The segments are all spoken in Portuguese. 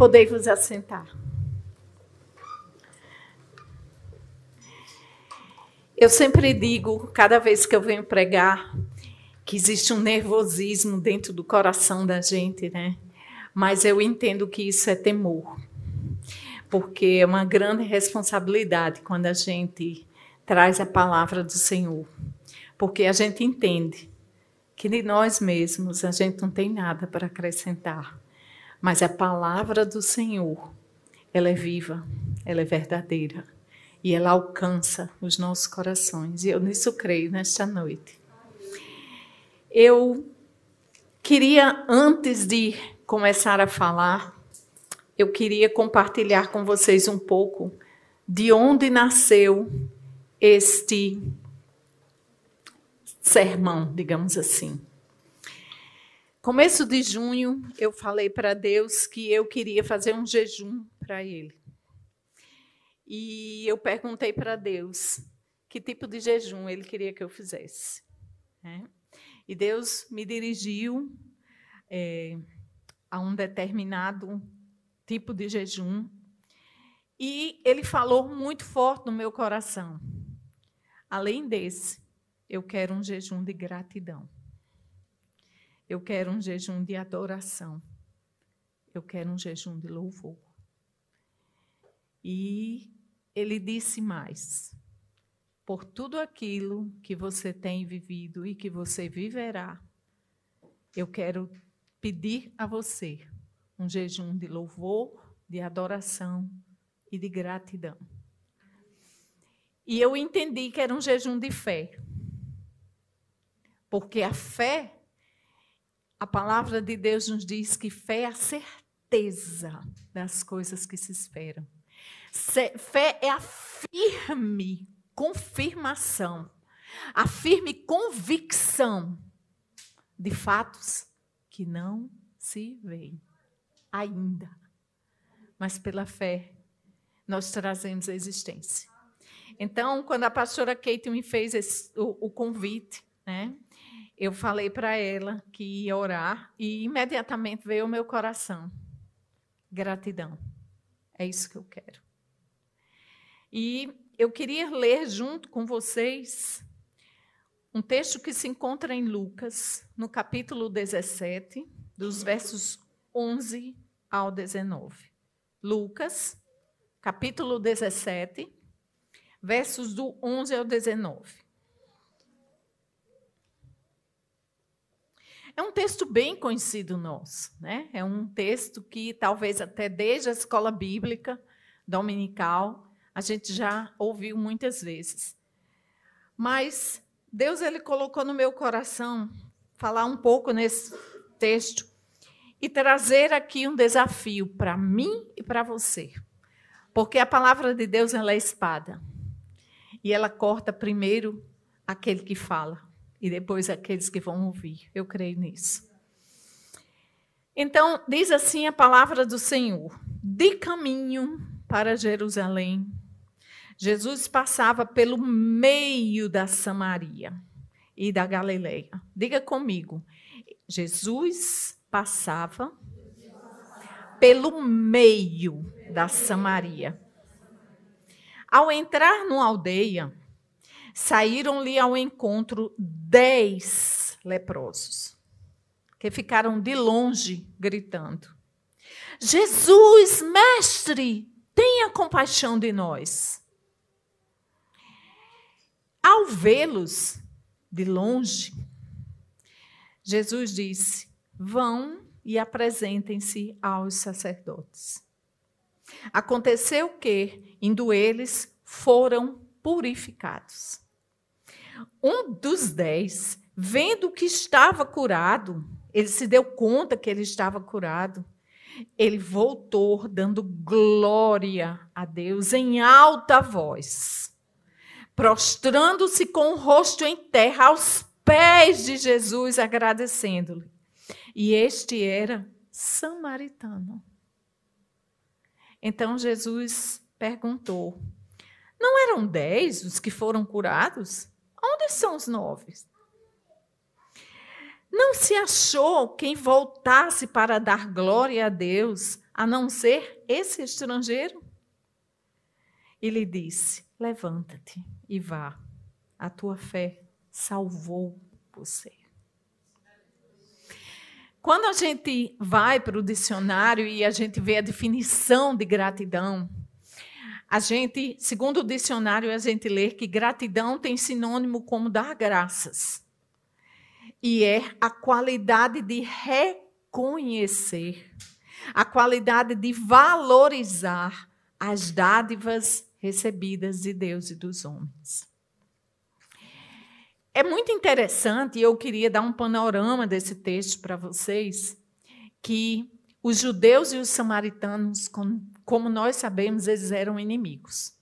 Podei vos assentar. Eu sempre digo, cada vez que eu venho pregar, que existe um nervosismo dentro do coração da gente, né? Mas eu entendo que isso é temor. Porque é uma grande responsabilidade quando a gente traz a palavra do Senhor. Porque a gente entende que de nós mesmos a gente não tem nada para acrescentar. Mas a palavra do Senhor, ela é viva, ela é verdadeira e ela alcança os nossos corações. E eu nisso creio nesta noite. Eu queria, antes de começar a falar, eu queria compartilhar com vocês um pouco de onde nasceu este sermão, digamos assim. Começo de junho, eu falei para Deus que eu queria fazer um jejum para Ele. E eu perguntei para Deus que tipo de jejum Ele queria que eu fizesse. Né? E Deus me dirigiu é, a um determinado tipo de jejum. E Ele falou muito forte no meu coração. Além desse, eu quero um jejum de gratidão. Eu quero um jejum de adoração. Eu quero um jejum de louvor. E ele disse mais: por tudo aquilo que você tem vivido e que você viverá, eu quero pedir a você um jejum de louvor, de adoração e de gratidão. E eu entendi que era um jejum de fé. Porque a fé a palavra de Deus nos diz que fé é a certeza das coisas que se esperam. Fé é a firme confirmação, a firme convicção de fatos que não se veem ainda. Mas pela fé nós trazemos a existência. Então, quando a pastora Kate me fez esse, o, o convite, né? Eu falei para ela que ia orar e imediatamente veio ao meu coração gratidão. É isso que eu quero. E eu queria ler junto com vocês um texto que se encontra em Lucas, no capítulo 17, dos versos 11 ao 19. Lucas, capítulo 17, versos do 11 ao 19. É um texto bem conhecido nosso, né? É um texto que talvez até desde a escola bíblica dominical a gente já ouviu muitas vezes. Mas Deus ele colocou no meu coração falar um pouco nesse texto e trazer aqui um desafio para mim e para você. Porque a palavra de Deus ela é espada. E ela corta primeiro aquele que fala e depois aqueles que vão ouvir. Eu creio nisso. Então, diz assim a palavra do Senhor: de caminho para Jerusalém, Jesus passava pelo meio da Samaria e da Galileia. Diga comigo. Jesus passava pelo meio da Samaria. Ao entrar numa aldeia, saíram-lhe ao encontro dez leprosos, que ficaram de longe gritando: Jesus, mestre, tenha compaixão de nós. Ao vê-los de longe, Jesus disse: Vão e apresentem-se aos sacerdotes. Aconteceu que, indo eles, foram purificados. Um dos dez, vendo que estava curado, ele se deu conta que ele estava curado. Ele voltou dando glória a Deus em alta voz, prostrando-se com o rosto em terra aos pés de Jesus, agradecendo-lhe. E este era samaritano. Então Jesus perguntou: Não eram dez os que foram curados? Onde são os nove? Não se achou quem voltasse para dar glória a Deus, a não ser esse estrangeiro? E lhe disse: Levanta-te e vá, a tua fé salvou você. Quando a gente vai para o dicionário e a gente vê a definição de gratidão, a gente, segundo o dicionário, a gente lê que gratidão tem sinônimo como dar graças. E é a qualidade de reconhecer, a qualidade de valorizar as dádivas recebidas de Deus e dos homens. É muito interessante, e eu queria dar um panorama desse texto para vocês, que os judeus e os samaritanos, como nós sabemos, eles eram inimigos.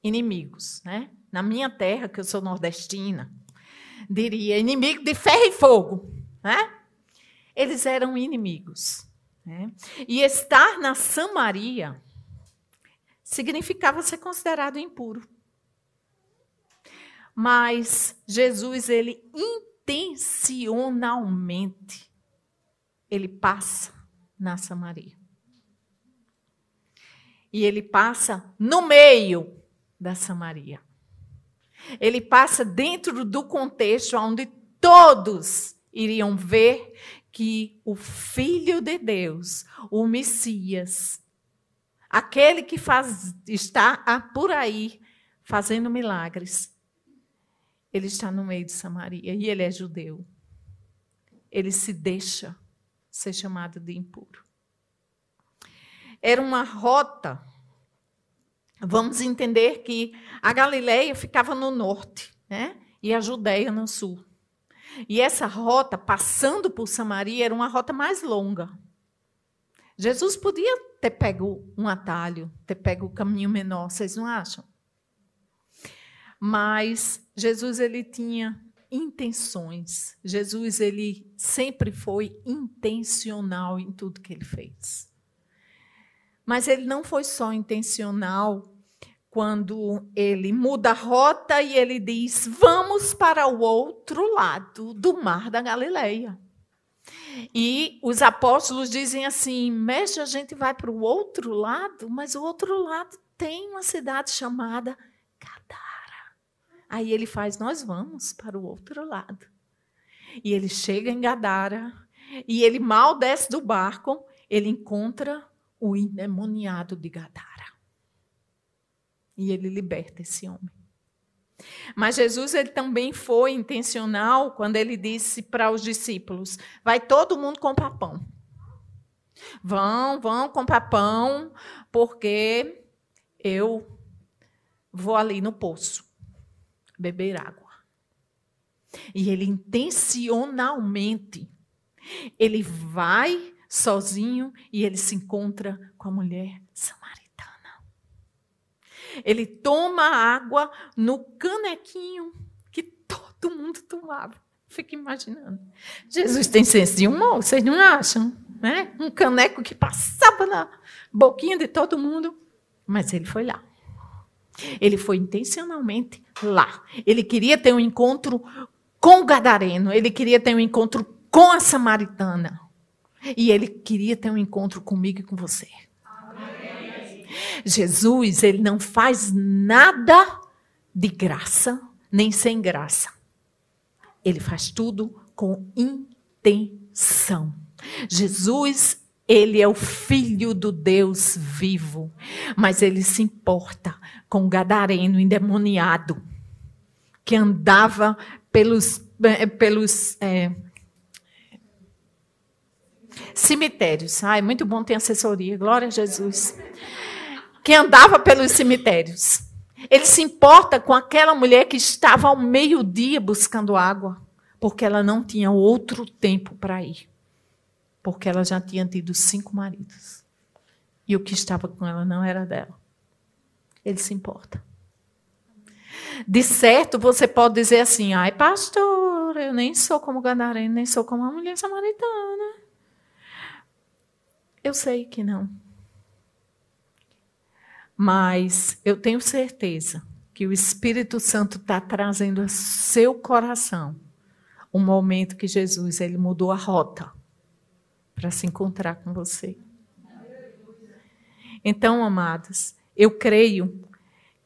Inimigos, né? Na minha terra, que eu sou nordestina, diria inimigo de ferro e fogo, né? Eles eram inimigos. Né? E estar na Samaria significava ser considerado impuro. Mas Jesus, ele intencionalmente, ele passa na Samaria. E ele passa no meio da Samaria. Ele passa dentro do contexto onde todos iriam ver que o Filho de Deus, o Messias, aquele que faz, está por aí fazendo milagres, ele está no meio de Samaria e ele é judeu. Ele se deixa ser chamado de impuro. Era uma rota. Vamos entender que a Galileia ficava no norte, né? E a Judéia no sul. E essa rota, passando por Samaria, era uma rota mais longa. Jesus podia ter pego um atalho, ter pego o caminho menor, vocês não acham? Mas Jesus ele tinha intenções. Jesus ele sempre foi intencional em tudo que ele fez. Mas ele não foi só intencional quando ele muda a rota e ele diz: "Vamos para o outro lado do mar da Galileia". E os apóstolos dizem assim: "Mestre, a gente vai para o outro lado, mas o outro lado tem uma cidade chamada Gadara". Aí ele faz: Nós vamos para o outro lado. E ele chega em Gadara, e ele mal desce do barco, ele encontra o endemoniado de Gadara. E ele liberta esse homem. Mas Jesus ele também foi intencional quando ele disse para os discípulos: Vai todo mundo comprar pão. Vão, vão comprar pão, porque eu vou ali no poço beber água. E ele intencionalmente, ele vai sozinho e ele se encontra com a mulher samaritana. Ele toma água no canequinho que todo mundo tomava. Fica imaginando. Jesus tem senso de humor, vocês não acham? Né? Um caneco que passava na boquinha de todo mundo. Mas ele foi lá. Ele foi intencionalmente lá. Ele queria ter um encontro com o gadareno, ele queria ter um encontro com a samaritana. E ele queria ter um encontro comigo e com você. Jesus, ele não faz nada de graça, nem sem graça. Ele faz tudo com intenção. Jesus ele é o filho do Deus vivo, mas ele se importa com o gadareno endemoniado que andava pelos, eh, pelos é, cemitérios. Ai, muito bom ter assessoria, glória a Jesus. Que andava pelos cemitérios. Ele se importa com aquela mulher que estava ao meio-dia buscando água, porque ela não tinha outro tempo para ir porque ela já tinha tido cinco maridos. E o que estava com ela não era dela. Ele se importa. De certo, você pode dizer assim: ai, pastor, eu nem sou como Gadareno, nem sou como a mulher samaritana. Eu sei que não. Mas eu tenho certeza que o Espírito Santo está trazendo ao seu coração um momento que Jesus ele mudou a rota para se encontrar com você. Então, amados, eu creio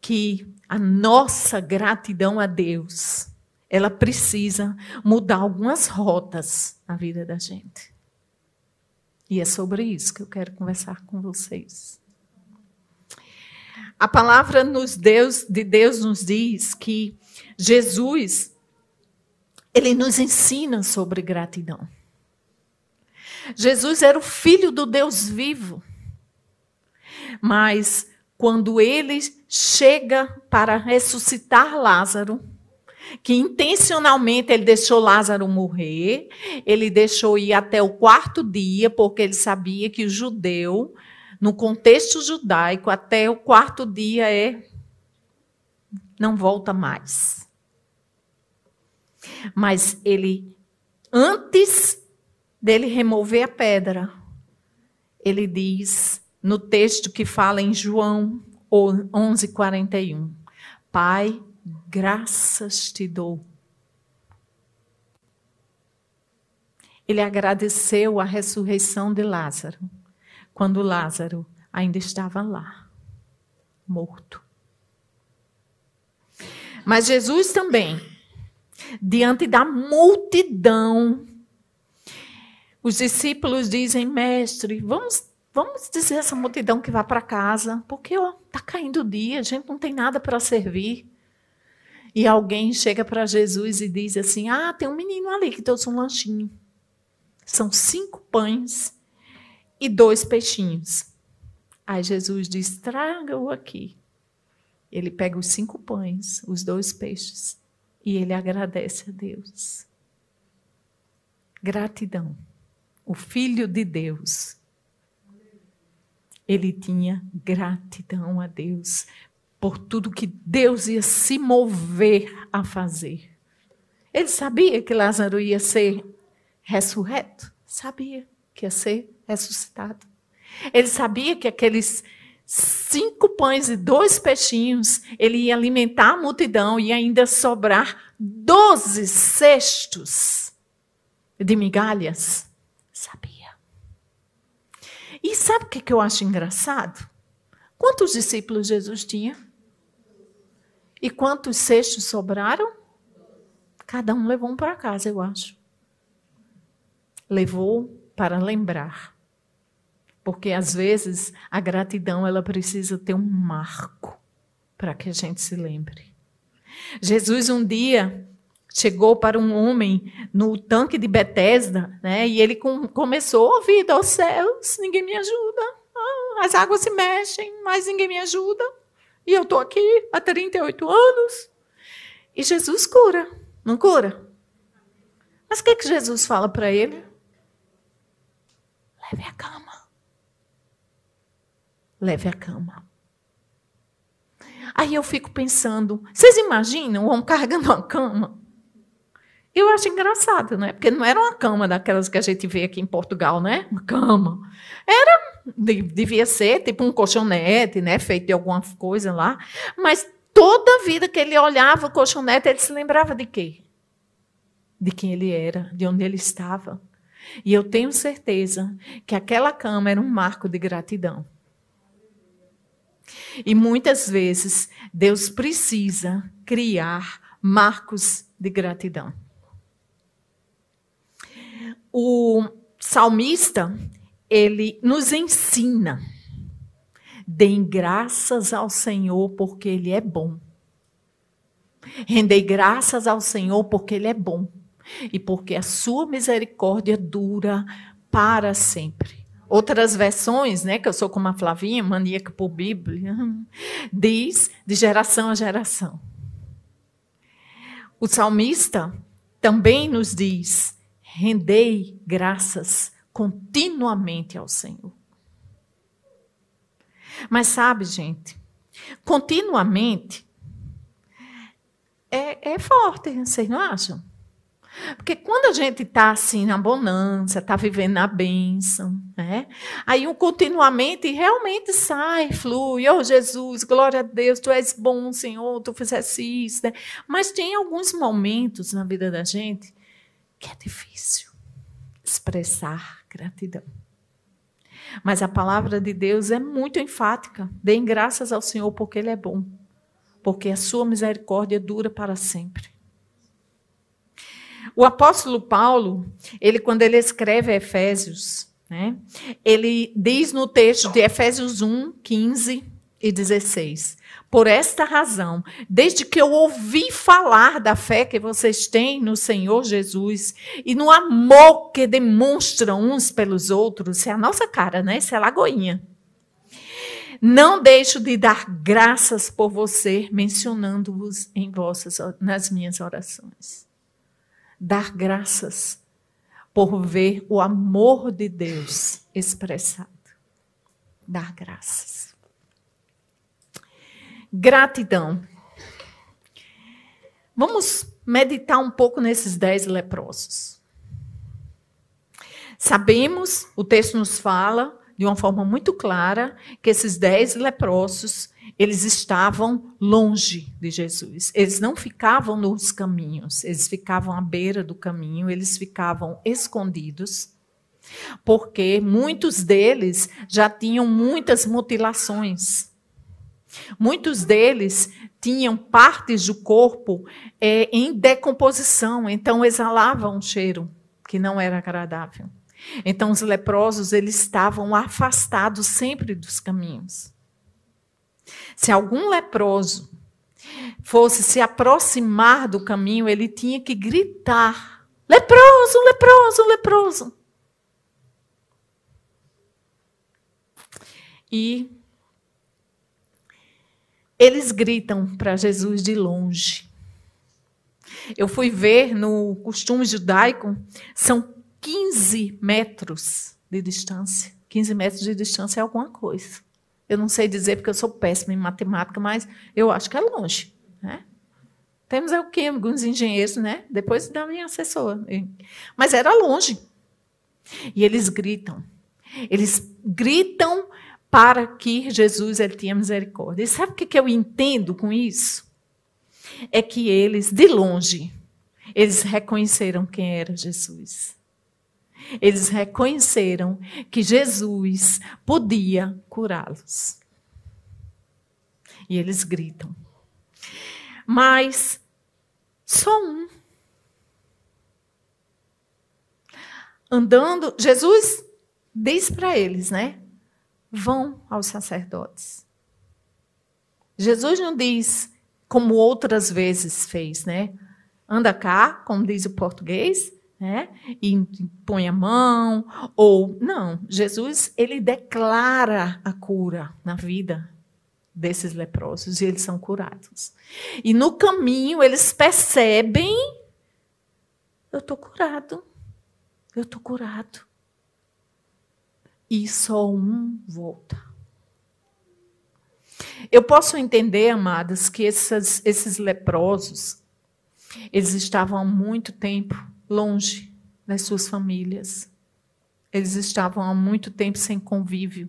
que a nossa gratidão a Deus, ela precisa mudar algumas rotas na vida da gente. E é sobre isso que eu quero conversar com vocês. A palavra nos Deus, de Deus nos diz que Jesus ele nos ensina sobre gratidão. Jesus era o filho do Deus vivo. Mas quando ele chega para ressuscitar Lázaro, que intencionalmente ele deixou Lázaro morrer, ele deixou ir até o quarto dia, porque ele sabia que o judeu, no contexto judaico, até o quarto dia é não volta mais. Mas ele, antes dele remover a pedra, ele diz no texto que fala em João 11:41, Pai, graças te dou. Ele agradeceu a ressurreição de Lázaro, quando Lázaro ainda estava lá, morto. Mas Jesus também, diante da multidão, os discípulos dizem: Mestre, vamos Vamos dizer essa multidão que vai para casa, porque está caindo o dia, a gente não tem nada para servir. E alguém chega para Jesus e diz assim: Ah, tem um menino ali que trouxe um lanchinho. São cinco pães e dois peixinhos. Aí Jesus diz: Traga-o aqui. Ele pega os cinco pães, os dois peixes, e ele agradece a Deus. Gratidão. O Filho de Deus ele tinha gratidão a Deus por tudo que Deus ia se mover a fazer. Ele sabia que Lázaro ia ser ressurreto, sabia que ia ser ressuscitado. Ele sabia que aqueles cinco pães e dois peixinhos, ele ia alimentar a multidão e ainda sobrar doze cestos de migalhas. Sabia. E sabe o que eu acho engraçado? Quantos discípulos Jesus tinha? E quantos cestos sobraram? Cada um levou um para casa, eu acho. Levou para lembrar. Porque às vezes a gratidão ela precisa ter um marco para que a gente se lembre. Jesus um dia chegou para um homem no tanque de Betesda, né? E ele com, começou a ouvir aos céus, ninguém me ajuda. Ah, as águas se mexem, mas ninguém me ajuda. E eu estou aqui há 38 anos. E Jesus cura, não cura? Mas o que, que Jesus fala para ele? Leve a cama. Leve a cama. Aí eu fico pensando, vocês imaginam um homem carregando uma cama? Eu acho engraçado, né? Porque não era uma cama daquelas que a gente vê aqui em Portugal, né? Uma cama. Era, devia ser tipo um colchonete, né? Feito de alguma coisa lá. Mas toda a vida que ele olhava o colchonete, ele se lembrava de quê? De quem ele era, de onde ele estava. E eu tenho certeza que aquela cama era um marco de gratidão. E muitas vezes Deus precisa criar marcos de gratidão o salmista, ele nos ensina. Deem graças ao Senhor porque Ele é bom. Rendei graças ao Senhor porque Ele é bom. E porque a sua misericórdia dura para sempre. Outras versões, né, que eu sou como a Flavinha, maníaca por Bíblia, diz de geração a geração. O salmista também nos diz: rendei graças continuamente ao Senhor. Mas sabe, gente, continuamente é, é forte, vocês não acham? Porque quando a gente está assim na bonança, está vivendo na bênção, né? aí um continuamente realmente sai, flui. Oh Jesus, glória a Deus, tu és bom, Senhor, tu fizeste isso. Né? Mas tem alguns momentos na vida da gente que é difícil expressar Gratidão. Mas a palavra de Deus é muito enfática. Deem graças ao Senhor porque Ele é bom, porque a sua misericórdia dura para sempre. O apóstolo Paulo, ele quando ele escreve Efésios, né, ele diz no texto de Efésios 1, 15 e 16: Por esta razão, desde que eu ouvi falar da fé que vocês têm no Senhor Jesus e no amor que demonstram uns pelos outros, é a nossa cara, né? Isso é lagoinha. Não deixo de dar graças por você, mencionando-vos em vossas nas minhas orações. Dar graças por ver o amor de Deus expressado. Dar graças. Gratidão. Vamos meditar um pouco nesses dez leprosos. Sabemos, o texto nos fala de uma forma muito clara que esses dez leprosos eles estavam longe de Jesus. Eles não ficavam nos caminhos, eles ficavam à beira do caminho, eles ficavam escondidos, porque muitos deles já tinham muitas mutilações. Muitos deles tinham partes do corpo é, em decomposição, então exalavam um cheiro que não era agradável. Então os leprosos eles estavam afastados sempre dos caminhos. Se algum leproso fosse se aproximar do caminho, ele tinha que gritar: leproso, leproso, leproso. E eles gritam para Jesus de longe. Eu fui ver no costume judaico, são 15 metros de distância. 15 metros de distância é alguma coisa. Eu não sei dizer porque eu sou péssima em matemática, mas eu acho que é longe. Né? Temos quê? Alguns engenheiros, né? Depois da minha assessora. Mas era longe. E eles gritam. Eles gritam para que Jesus ele tenha misericórdia. E sabe o que eu entendo com isso? É que eles, de longe, eles reconheceram quem era Jesus. Eles reconheceram que Jesus podia curá-los. E eles gritam. Mas só um. Andando, Jesus diz para eles, né? Vão aos sacerdotes. Jesus não diz como outras vezes fez, né? Anda cá, como diz o português, né? E põe a mão ou não, Jesus ele declara a cura na vida desses leprosos e eles são curados. E no caminho eles percebem eu estou curado. Eu estou curado. E só um volta. Eu posso entender, amadas, que esses, esses leprosos, eles estavam há muito tempo longe das suas famílias. Eles estavam há muito tempo sem convívio.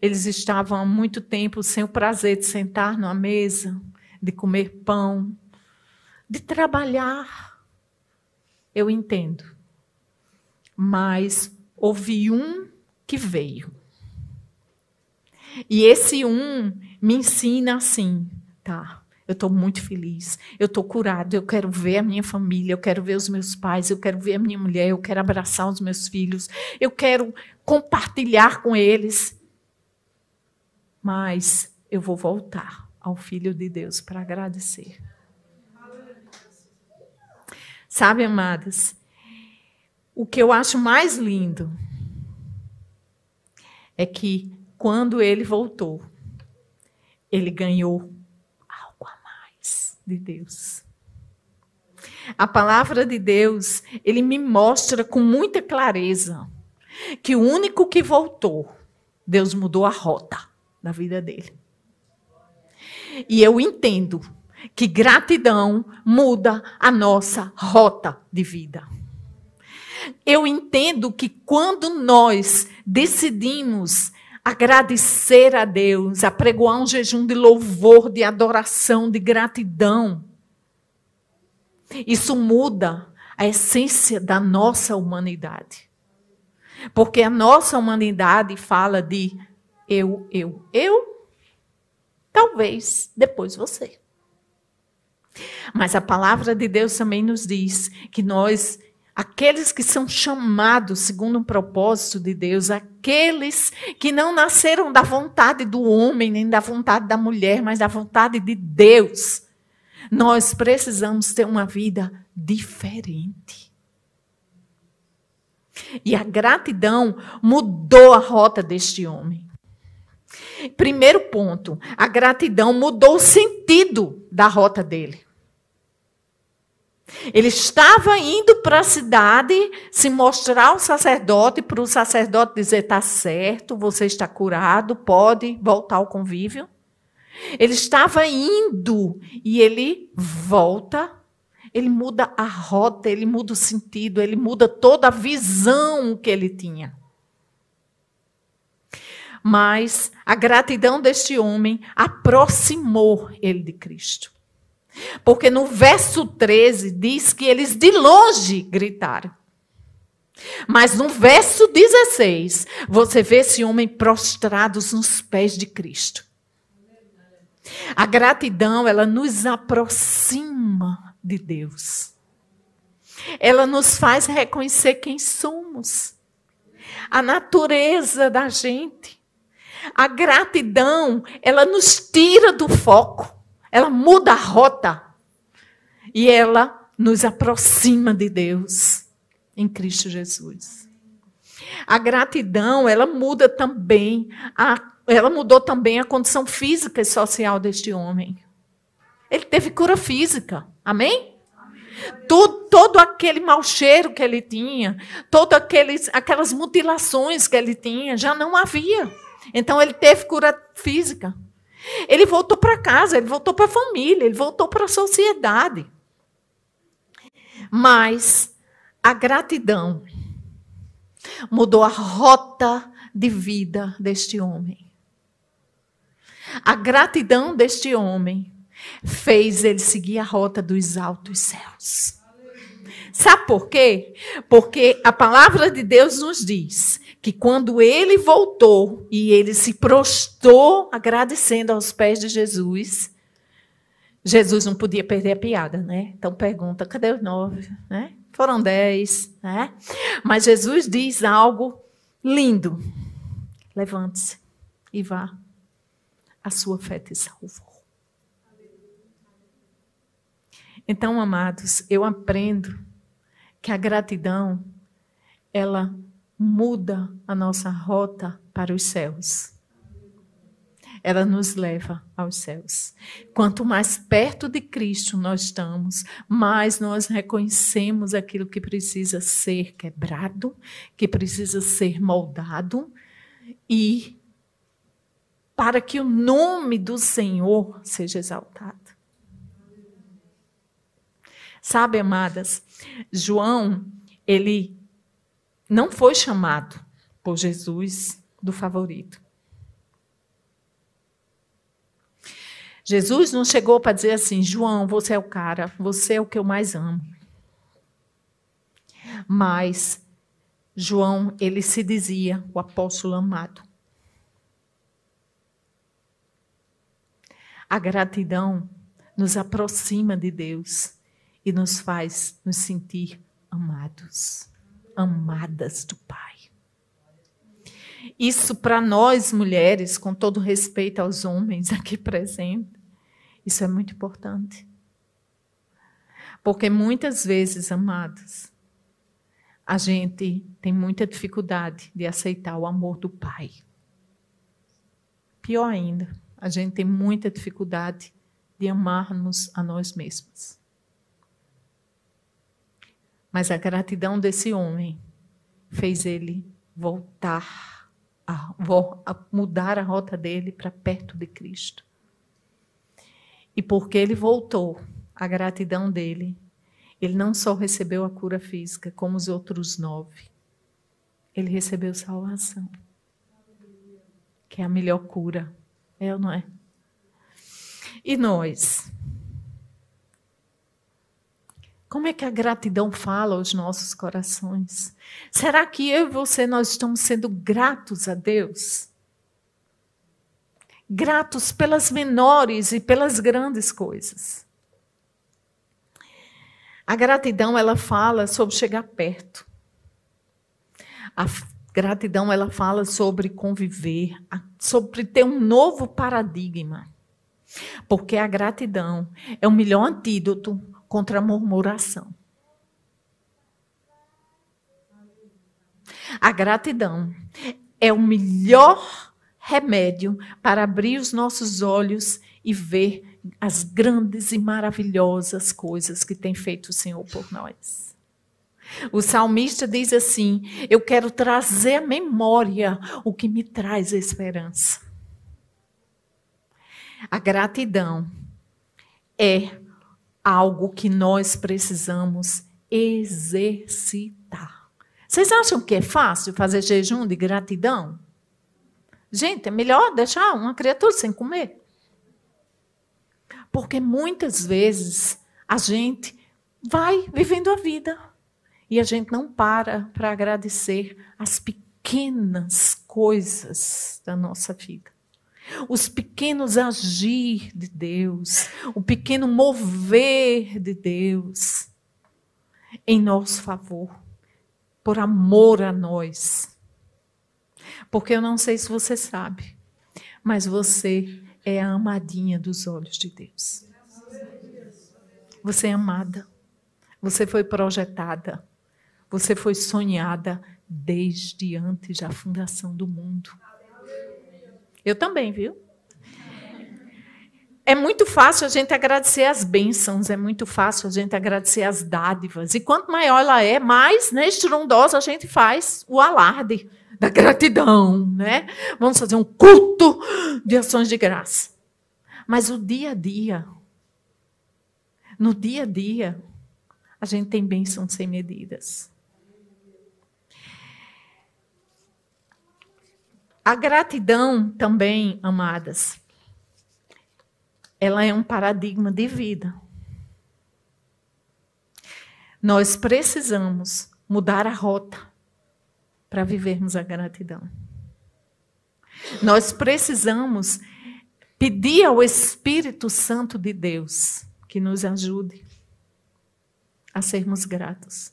Eles estavam há muito tempo sem o prazer de sentar numa mesa, de comer pão, de trabalhar. Eu entendo. Mas houve um que veio. E esse um me ensina assim, tá? Eu estou muito feliz. Eu estou curado. Eu quero ver a minha família. Eu quero ver os meus pais. Eu quero ver a minha mulher. Eu quero abraçar os meus filhos. Eu quero compartilhar com eles. Mas eu vou voltar ao Filho de Deus para agradecer. Sabe, amadas, o que eu acho mais lindo é que quando ele voltou, ele ganhou de Deus. A palavra de Deus, ele me mostra com muita clareza que o único que voltou, Deus mudou a rota da vida dele. E eu entendo que gratidão muda a nossa rota de vida. Eu entendo que quando nós decidimos agradecer a Deus, apregoar um jejum de louvor, de adoração, de gratidão. Isso muda a essência da nossa humanidade. Porque a nossa humanidade fala de eu, eu, eu, talvez depois você. Mas a palavra de Deus também nos diz que nós, aqueles que são chamados segundo um propósito de Deus, aqueles que não nasceram da vontade do homem, nem da vontade da mulher, mas da vontade de Deus, nós precisamos ter uma vida diferente. E a gratidão mudou a rota deste homem. Primeiro ponto, a gratidão mudou o sentido da rota dele. Ele estava indo para a cidade se mostrar ao sacerdote, para o sacerdote dizer: está certo, você está curado, pode voltar ao convívio. Ele estava indo e ele volta, ele muda a rota, ele muda o sentido, ele muda toda a visão que ele tinha. Mas a gratidão deste homem aproximou ele de Cristo. Porque no verso 13 diz que eles de longe gritaram. Mas no verso 16, você vê esse homem prostrados nos pés de Cristo. A gratidão, ela nos aproxima de Deus. Ela nos faz reconhecer quem somos. A natureza da gente. A gratidão, ela nos tira do foco. Ela muda a rota. E ela nos aproxima de Deus em Cristo Jesus. A gratidão, ela muda também a ela mudou também a condição física e social deste homem. Ele teve cura física. Amém? Todo, todo aquele mau cheiro que ele tinha, todas aquelas mutilações que ele tinha, já não havia. Então ele teve cura física. Ele voltou para casa, ele voltou para a família, ele voltou para a sociedade. Mas a gratidão mudou a rota de vida deste homem. A gratidão deste homem fez ele seguir a rota dos altos céus. Sabe por quê? Porque a palavra de Deus nos diz que quando ele voltou e ele se prostrou agradecendo aos pés de Jesus, Jesus não podia perder a piada, né? Então pergunta, cadê os nove? Né? Foram dez, né? Mas Jesus diz algo lindo. Levante-se e vá a sua fé te salvou. Então, amados, eu aprendo que a gratidão ela muda a nossa rota para os céus. Ela nos leva aos céus. Quanto mais perto de Cristo nós estamos, mais nós reconhecemos aquilo que precisa ser quebrado, que precisa ser moldado e para que o nome do Senhor seja exaltado. Sabe, amadas, João, ele não foi chamado por Jesus do favorito. Jesus não chegou para dizer assim: João, você é o cara, você é o que eu mais amo. Mas João, ele se dizia o apóstolo amado. A gratidão nos aproxima de Deus e nos faz nos sentir amados, amadas do Pai. Isso para nós mulheres, com todo respeito aos homens aqui presentes, isso é muito importante. Porque muitas vezes, amados, a gente tem muita dificuldade de aceitar o amor do Pai. Pior ainda, a gente tem muita dificuldade de amarmos a nós mesmos. Mas a gratidão desse homem fez ele voltar, a, a mudar a rota dele para perto de Cristo. E porque ele voltou, a gratidão dele, ele não só recebeu a cura física, como os outros nove, ele recebeu salvação, que é a melhor cura é ou não é? E nós? Como é que a gratidão fala aos nossos corações? Será que eu e você nós estamos sendo gratos a Deus? Gratos pelas menores e pelas grandes coisas. A gratidão ela fala sobre chegar perto. A gratidão ela fala sobre conviver, sobre ter um novo paradigma. Porque a gratidão é o melhor antídoto contra a murmuração. A gratidão é o melhor remédio para abrir os nossos olhos e ver as grandes e maravilhosas coisas que tem feito o Senhor por nós. O salmista diz assim: Eu quero trazer à memória o que me traz esperança. A gratidão é algo que nós precisamos exercitar. Vocês acham que é fácil fazer jejum de gratidão? Gente, é melhor deixar uma criatura sem comer. Porque muitas vezes a gente vai vivendo a vida e a gente não para para agradecer as pequenas coisas da nossa vida. Os pequenos agir de Deus, o pequeno mover de Deus em nosso favor, por amor a nós. Porque eu não sei se você sabe, mas você é a amadinha dos olhos de Deus. Você é amada. Você foi projetada. Você foi sonhada desde antes da fundação do mundo. Eu também, viu? É muito fácil a gente agradecer as bênçãos, é muito fácil a gente agradecer as dádivas. E quanto maior ela é, mais né, estrondosa a gente faz o alarde da gratidão, né? Vamos fazer um culto de ações de graça. Mas o dia a dia, no dia a dia, a gente tem bênçãos sem medidas. A gratidão também, amadas, ela é um paradigma de vida. Nós precisamos mudar a rota para vivermos a gratidão. Nós precisamos pedir ao Espírito Santo de Deus que nos ajude a sermos gratos.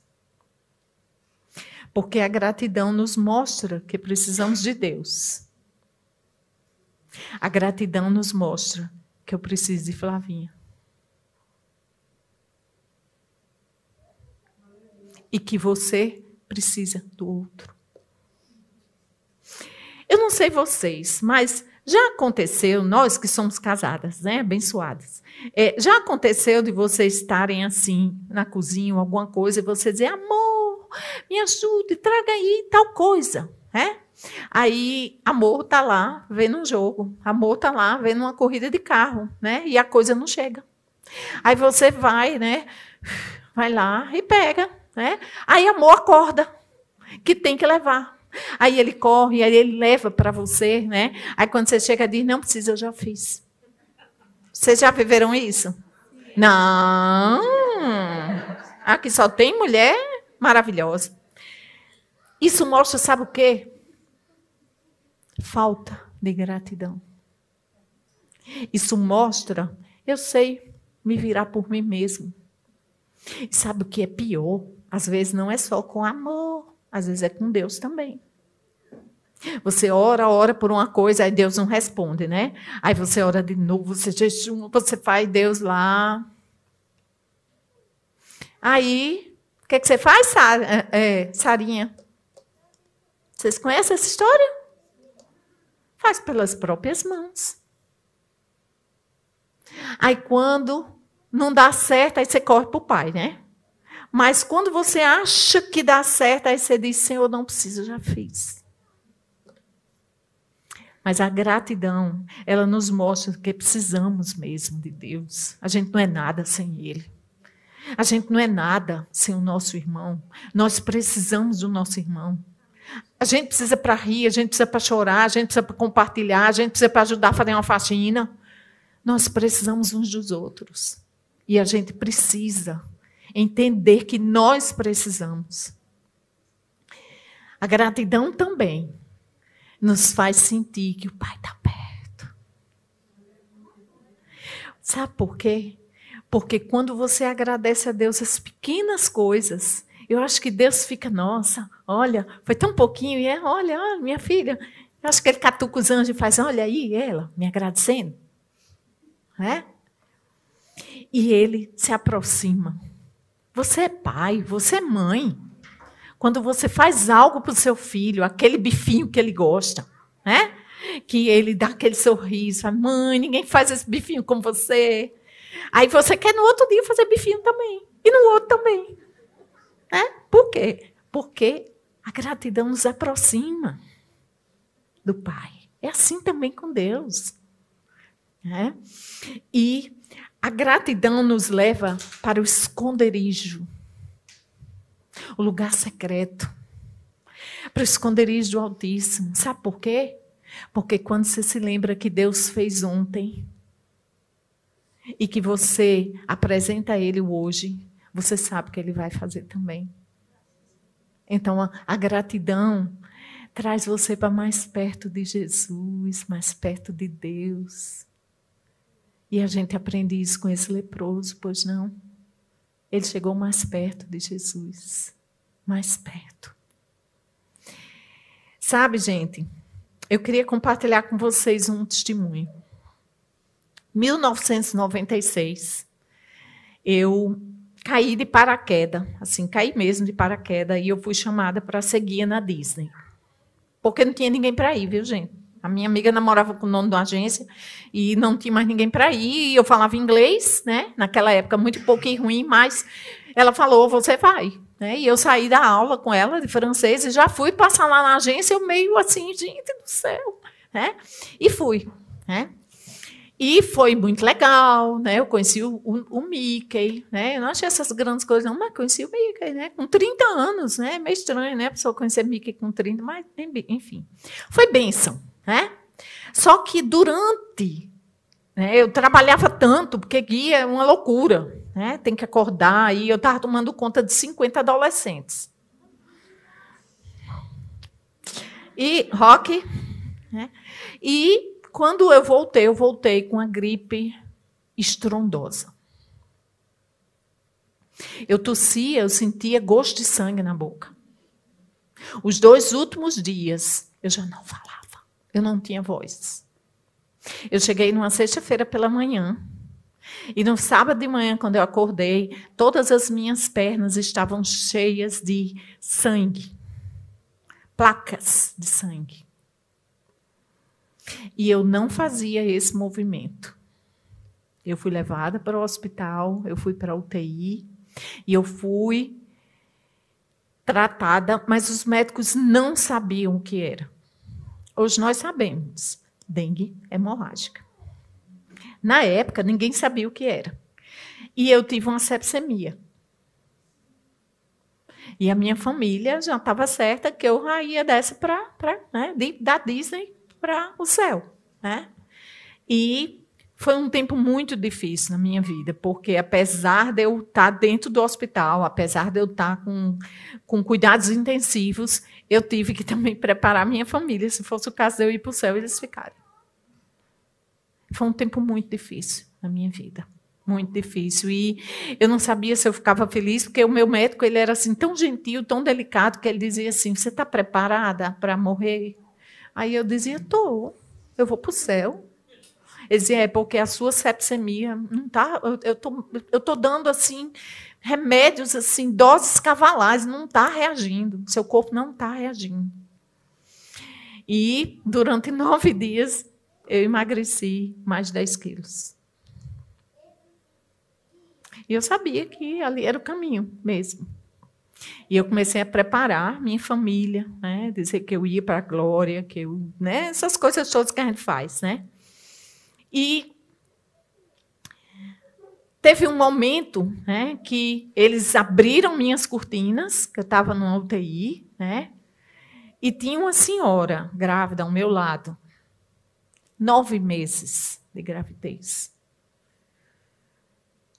Porque a gratidão nos mostra que precisamos de Deus. A gratidão nos mostra que eu preciso de Flavinha. E que você precisa do outro. Eu não sei vocês, mas já aconteceu, nós que somos casadas, né, abençoadas, é, já aconteceu de vocês estarem assim na cozinha ou alguma coisa e você dizer, amor, me ajude, traga aí tal coisa, né? Aí amor tá lá vendo um jogo, amor tá lá vendo uma corrida de carro, né? E a coisa não chega. Aí você vai, né? Vai lá e pega, né? Aí amor acorda que tem que levar. Aí ele corre, aí ele leva para você, né? Aí quando você chega diz, não precisa, eu já fiz. Vocês já viveram isso? Não. Aqui só tem mulher maravilhosa. Isso mostra, sabe o quê? Falta de gratidão. Isso mostra, eu sei me virar por mim mesmo. E sabe o que é pior? Às vezes não é só com amor, às vezes é com Deus também. Você ora, ora por uma coisa, aí Deus não responde, né? Aí você ora de novo, você jejuma, você faz Deus lá. Aí, o que, é que você faz, é, é, Sarinha? Vocês conhecem essa história? Faz pelas próprias mãos. Aí quando não dá certo, aí você corre para o pai, né? Mas quando você acha que dá certo, aí você diz, Senhor, não preciso, já fiz. Mas a gratidão, ela nos mostra que precisamos mesmo de Deus. A gente não é nada sem Ele. A gente não é nada sem o nosso irmão. Nós precisamos do nosso irmão. A gente precisa para rir, a gente precisa para chorar, a gente precisa para compartilhar, a gente precisa para ajudar a fazer uma faxina. Nós precisamos uns dos outros. E a gente precisa entender que nós precisamos. A gratidão também nos faz sentir que o Pai está perto. Sabe por quê? Porque quando você agradece a Deus as pequenas coisas, eu acho que Deus fica, nossa, olha, foi tão pouquinho, e é, olha, olha minha filha. Eu acho que ele catuca os anjos e faz, olha aí, ela, me agradecendo. É? E ele se aproxima. Você é pai, você é mãe. Quando você faz algo para o seu filho, aquele bifinho que ele gosta, né? Que ele dá aquele sorriso, fala, mãe, ninguém faz esse bifinho como você. Aí você quer no outro dia fazer bifinho também. E no outro também. Né? Por quê? Porque a gratidão nos aproxima do Pai. É assim também com Deus. Né? E a gratidão nos leva para o esconderijo o lugar secreto, para o esconderijo do Altíssimo. Sabe por quê? Porque quando você se lembra que Deus fez ontem e que você apresenta a Ele hoje, você sabe que Ele vai fazer também. Então, a, a gratidão traz você para mais perto de Jesus, mais perto de Deus. E a gente aprende isso com esse leproso, pois não? Ele chegou mais perto de Jesus. Mais perto. Sabe, gente, eu queria compartilhar com vocês um testemunho. 1996, eu caí de paraquedas, assim, caí mesmo de paraquedas, e eu fui chamada para seguir na Disney. Porque não tinha ninguém para ir, viu, gente? A minha amiga namorava com o dono da agência e não tinha mais ninguém para ir. E eu falava inglês, né? Naquela época, muito pouco e ruim, mas ela falou: você vai. Né? E eu saí da aula com ela de francês e já fui passar lá na agência, eu meio assim, gente do céu. Né? E fui. Né? E foi muito legal, né? Eu conheci o, o, o, Mickey, né? Eu não achei essas grandes coisas, não, mas conheci o Mickey, né? Com 30 anos, né? Meio estranho, né? A pessoa conhecer Mickey com 30, mas enfim. Foi bênção, né? Só que durante, né, eu trabalhava tanto, porque guia é uma loucura, né? Tem que acordar, e eu estava tomando conta de 50 adolescentes. E rock, né? E quando eu voltei, eu voltei com a gripe estrondosa. Eu tossia, eu sentia gosto de sangue na boca. Os dois últimos dias, eu já não falava. Eu não tinha voz. Eu cheguei numa sexta-feira pela manhã. E no sábado de manhã, quando eu acordei, todas as minhas pernas estavam cheias de sangue placas de sangue. E eu não fazia esse movimento. Eu fui levada para o hospital, eu fui para a UTI e eu fui tratada, mas os médicos não sabiam o que era. Hoje nós sabemos, dengue hemorrágica. Na época, ninguém sabia o que era. E eu tive uma sepsemia. E a minha família já estava certa que eu ia dessa para, né, da Disney para o céu. Né? E foi um tempo muito difícil na minha vida, porque apesar de eu estar dentro do hospital, apesar de eu estar com, com cuidados intensivos, eu tive que também preparar minha família, se fosse o caso de eu ir para o céu, eles ficarem. Foi um tempo muito difícil na minha vida. Muito difícil. E eu não sabia se eu ficava feliz, porque o meu médico ele era assim tão gentil, tão delicado, que ele dizia assim: Você está preparada para morrer? Aí eu dizia: Estou, eu vou para o céu. Ele dizia: É porque a sua sepsemia não está. Eu estou eu tô dando assim remédios, assim, doses cavalares, não está reagindo. Seu corpo não está reagindo. E durante nove dias eu emagreci mais de 10 quilos. E eu sabia que ali era o caminho mesmo. E eu comecei a preparar minha família, né? dizer que eu ia para a glória, que eu, né? essas coisas todas que a gente faz, né? E Teve um momento né, que eles abriram minhas cortinas, que eu estava no UTI, né, e tinha uma senhora grávida ao meu lado. Nove meses de gravidez.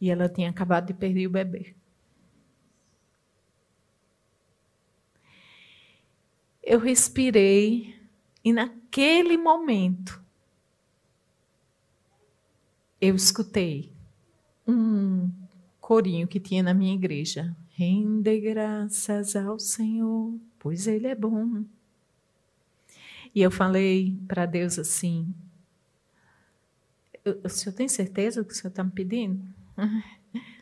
E ela tinha acabado de perder o bebê. Eu respirei e naquele momento eu escutei um corinho que tinha na minha igreja. Rende graças ao Senhor, pois Ele é bom. E eu falei para Deus assim: o senhor tem certeza do que o senhor está me pedindo?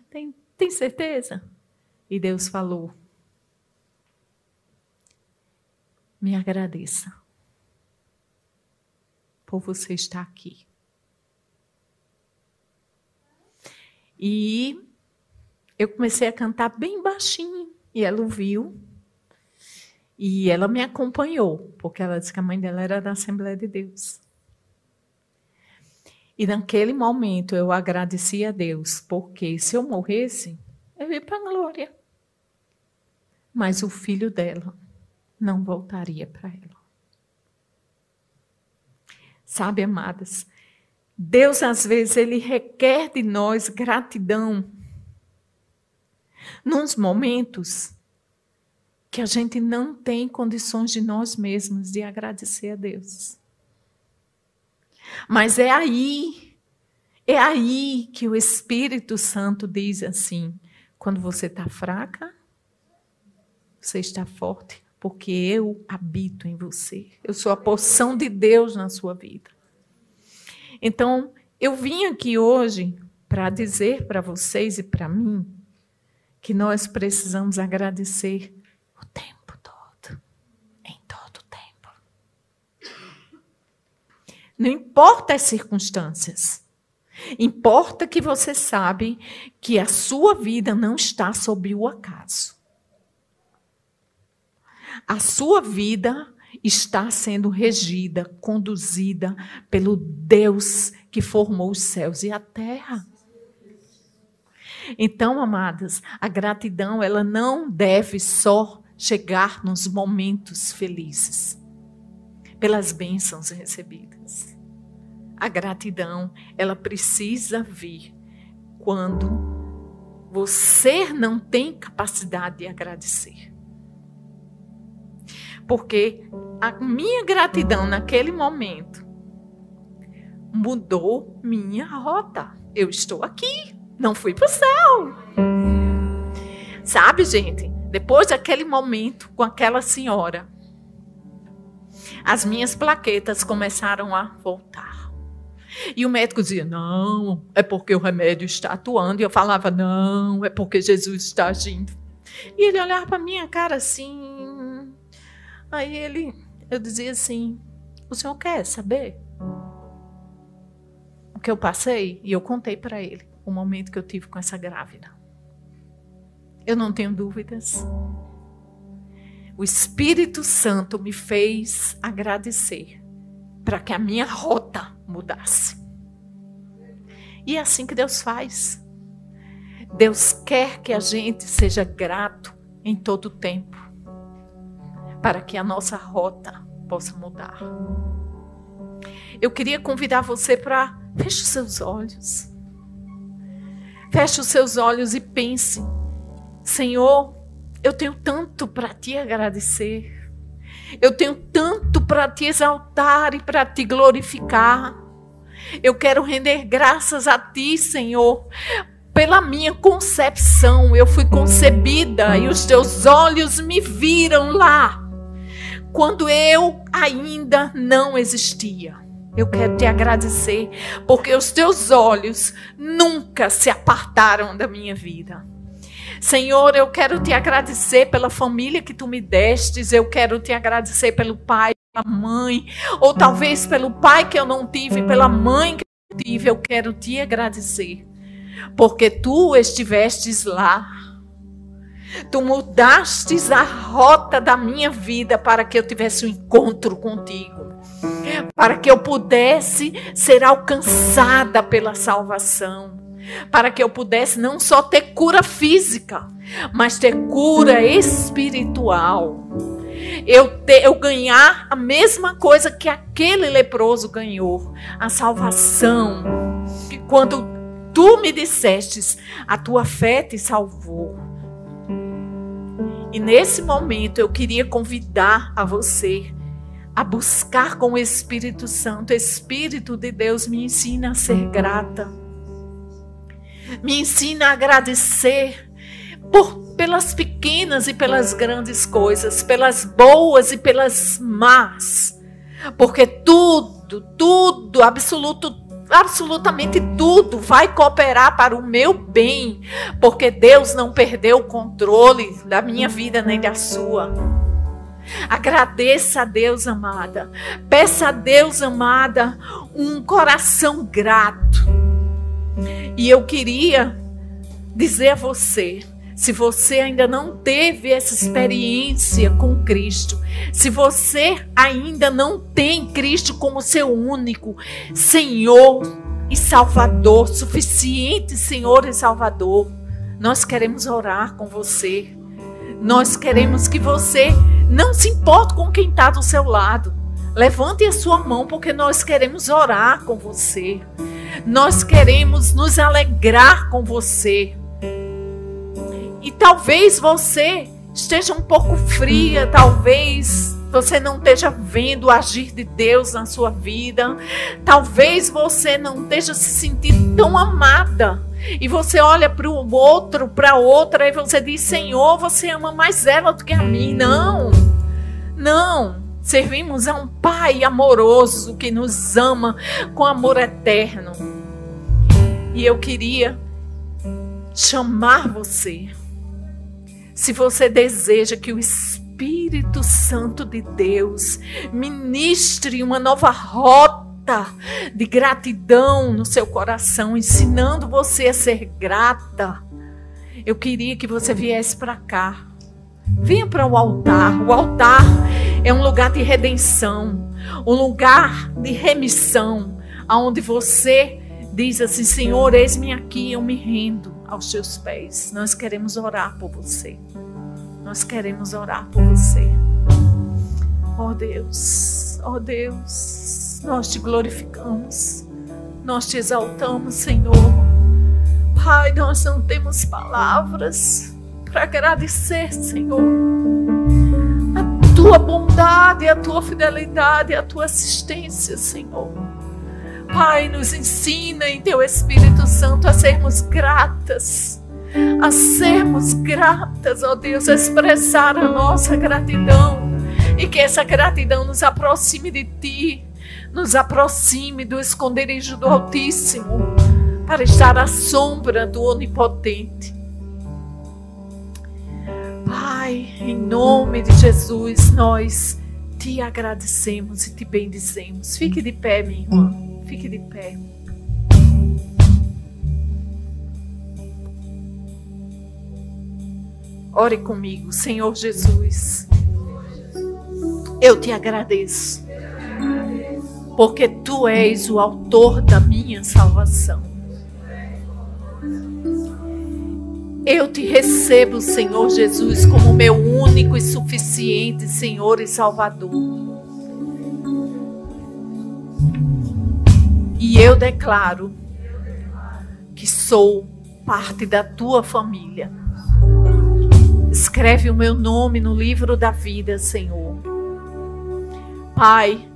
Tem, tem certeza? E Deus falou: me agradeça por você estar aqui. E eu comecei a cantar bem baixinho. E ela ouviu. E ela me acompanhou, porque ela disse que a mãe dela era da Assembleia de Deus. E naquele momento eu agradeci a Deus, porque se eu morresse, eu ia para a glória. Mas o filho dela não voltaria para ela. Sabe, amadas, Deus às vezes ele requer de nós gratidão nos momentos que a gente não tem condições de nós mesmos de agradecer a Deus. Mas é aí, é aí que o Espírito Santo diz assim: quando você está fraca, você está forte, porque eu habito em você. Eu sou a porção de Deus na sua vida. Então, eu vim aqui hoje para dizer para vocês e para mim que nós precisamos agradecer o tempo todo, em todo tempo. Não importa as circunstâncias. Importa que você sabe que a sua vida não está sob o acaso. A sua vida está sendo regida, conduzida pelo Deus que formou os céus e a terra. Então, amadas, a gratidão ela não deve só chegar nos momentos felizes, pelas bênçãos recebidas. A gratidão, ela precisa vir quando você não tem capacidade de agradecer. Porque a minha gratidão naquele momento mudou minha rota. Eu estou aqui, não fui para o céu. Sabe, gente? Depois daquele momento com aquela senhora, as minhas plaquetas começaram a voltar. E o médico dizia: Não, é porque o remédio está atuando. E eu falava: Não, é porque Jesus está agindo. E ele olhava para minha cara assim. Aí ele, eu dizia assim: O senhor quer saber o que eu passei? E eu contei para ele o momento que eu tive com essa grávida. Eu não tenho dúvidas. O Espírito Santo me fez agradecer para que a minha rota mudasse. E é assim que Deus faz. Deus quer que a gente seja grato em todo o tempo, para que a nossa rota possa mudar. Eu queria convidar você para fechar os seus olhos. Feche os seus olhos e pense: Senhor, eu tenho tanto para te agradecer. Eu tenho tanto para te exaltar e para te glorificar. Eu quero render graças a ti, Senhor, pela minha concepção. Eu fui concebida e os teus olhos me viram lá, quando eu ainda não existia. Eu quero te agradecer, porque os teus olhos nunca se apartaram da minha vida. Senhor, eu quero te agradecer pela família que tu me destes, eu quero te agradecer pelo pai, pela mãe, ou talvez pelo pai que eu não tive, pela mãe que eu tive, eu quero te agradecer, porque tu estivestes lá. Tu mudastes a rota da minha vida para que eu tivesse um encontro contigo para que eu pudesse ser alcançada pela salvação, para que eu pudesse não só ter cura física, mas ter cura espiritual. Eu, ter, eu ganhar a mesma coisa que aquele leproso ganhou, a salvação. Quando tu me dissestes, a tua fé te salvou. E nesse momento eu queria convidar a você a buscar com o Espírito Santo. Espírito de Deus, me ensina a ser grata. Me ensina a agradecer por, pelas pequenas e pelas grandes coisas, pelas boas e pelas más. Porque tudo, tudo, absoluto, absolutamente tudo vai cooperar para o meu bem, porque Deus não perdeu o controle da minha vida nem da sua. Agradeça a Deus, amada. Peça a Deus, amada, um coração grato. E eu queria dizer a você, se você ainda não teve essa experiência com Cristo, se você ainda não tem Cristo como seu único Senhor e Salvador, suficiente Senhor e Salvador, nós queremos orar com você. Nós queremos que você não se importe com quem está do seu lado. Levante a sua mão, porque nós queremos orar com você. Nós queremos nos alegrar com você. E talvez você esteja um pouco fria, talvez você não esteja vendo o agir de Deus na sua vida. Talvez você não esteja se sentindo tão amada. E você olha para o outro, para outra, e você diz: Senhor, você ama mais ela do que a mim. Não, não. Servimos a um Pai amoroso que nos ama com amor eterno. E eu queria chamar você. Se você deseja que o Espírito Santo de Deus ministre uma nova rota de gratidão no seu coração, ensinando você a ser grata. Eu queria que você viesse para cá. Venha para o altar. O altar é um lugar de redenção, um lugar de remissão, aonde você diz assim: Senhor, eis-me aqui, eu me rendo aos teus pés. Nós queremos orar por você. Nós queremos orar por você. Oh Deus, oh Deus. Nós te glorificamos, nós te exaltamos, Senhor. Pai, nós não temos palavras para agradecer, Senhor, a tua bondade, a tua fidelidade, a tua assistência, Senhor. Pai, nos ensina em teu Espírito Santo a sermos gratas, a sermos gratas, ó Deus, a expressar a nossa gratidão e que essa gratidão nos aproxime de ti nos aproxime do esconderijo do Altíssimo, para estar à sombra do Onipotente. Pai, em nome de Jesus, nós te agradecemos e te bendizemos. Fique de pé, minha irmã. Fique de pé. Ore comigo, Senhor Jesus. Eu te agradeço porque tu és o autor da minha salvação. Eu te recebo, Senhor Jesus, como meu único e suficiente Senhor e Salvador. E eu declaro que sou parte da tua família. Escreve o meu nome no livro da vida, Senhor. Pai,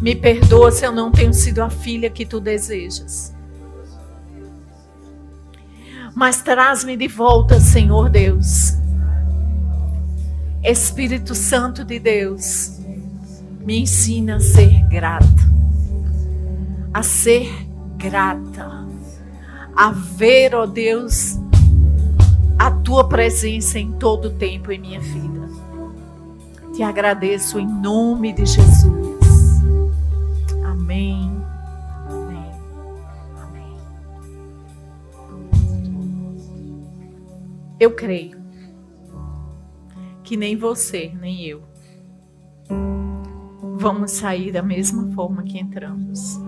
me perdoa se eu não tenho sido a filha que tu desejas. Mas traz-me de volta, Senhor Deus. Espírito Santo de Deus, me ensina a ser grata. A ser grata. A ver, ó Deus, a tua presença em todo o tempo em minha vida. Te agradeço em nome de Jesus. Amém. Amém. Amém. Eu creio que nem você, nem eu vamos sair da mesma forma que entramos.